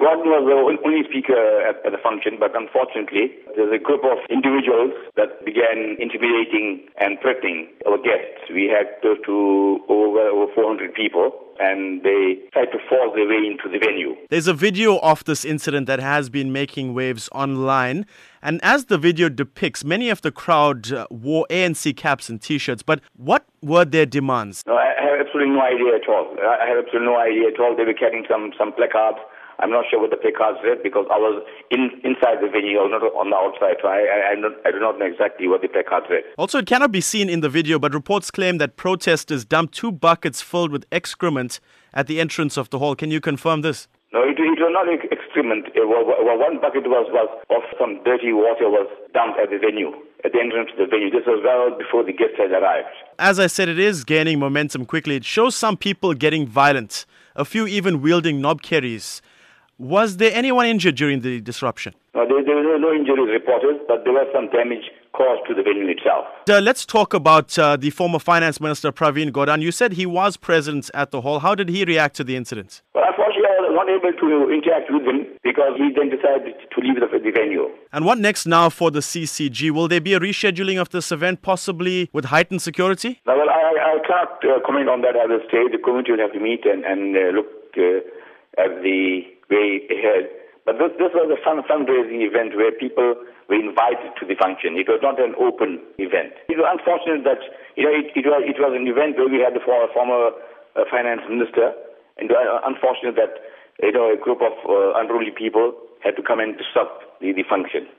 Gordhan was the only speaker at, at, the function, but unfortunately, there's a group of individuals that began intimidating and threatening our guests. We had close to over, over 400 people and they tried to force their way into the venue. There's a video of this incident that has been making waves online. And as the video depicts, many of the crowd uh, wore ANC caps and t shirts. But what were their demands? No, I have absolutely no idea at all. I have absolutely no idea at all. They were carrying some, some placards I'm not sure what the placards read because I was in, inside the venue, I was not on the outside. So I, I, not, I do not know exactly what the placards read. Also, it cannot be seen in the video, but reports claim that protesters dumped two buckets filled with excrement at the entrance of the hall. Can you confirm this? No, it, it was not excrement. Was, one bucket was, was of some dirty water was dumped at the venue, at the entrance to the venue. This was well before the guests had arrived. As I said, it is gaining momentum quickly. It shows some people getting violent, a few even wielding knob kerries. Was there anyone injured during the disruption? No, there, there were no injuries reported, but there was some damage caused to the venue itself. Uh, let's talk about uh, the former Finance Minister Pravin Gordhan. You said he was present at the hall. How did he react to the incident? Well, unfortunately, I was not able to interact with him because he then decided to leave the, the venue. And what next now for the CCG? Will there be a rescheduling of this event, possibly with heightened security? No, well, I, I can't uh, comment on that at this stage. The committee will have to meet and, and uh, look uh, at the way ahead. But this, this was a fun, fundraising event where people were invited to the function. It was not an open event. It was unfortunate that you know it, it was it was an event where we had former, former uh, finance minister, and uh, unfortunate that you know a group of uh, unruly people had to come and disrupt the, the function.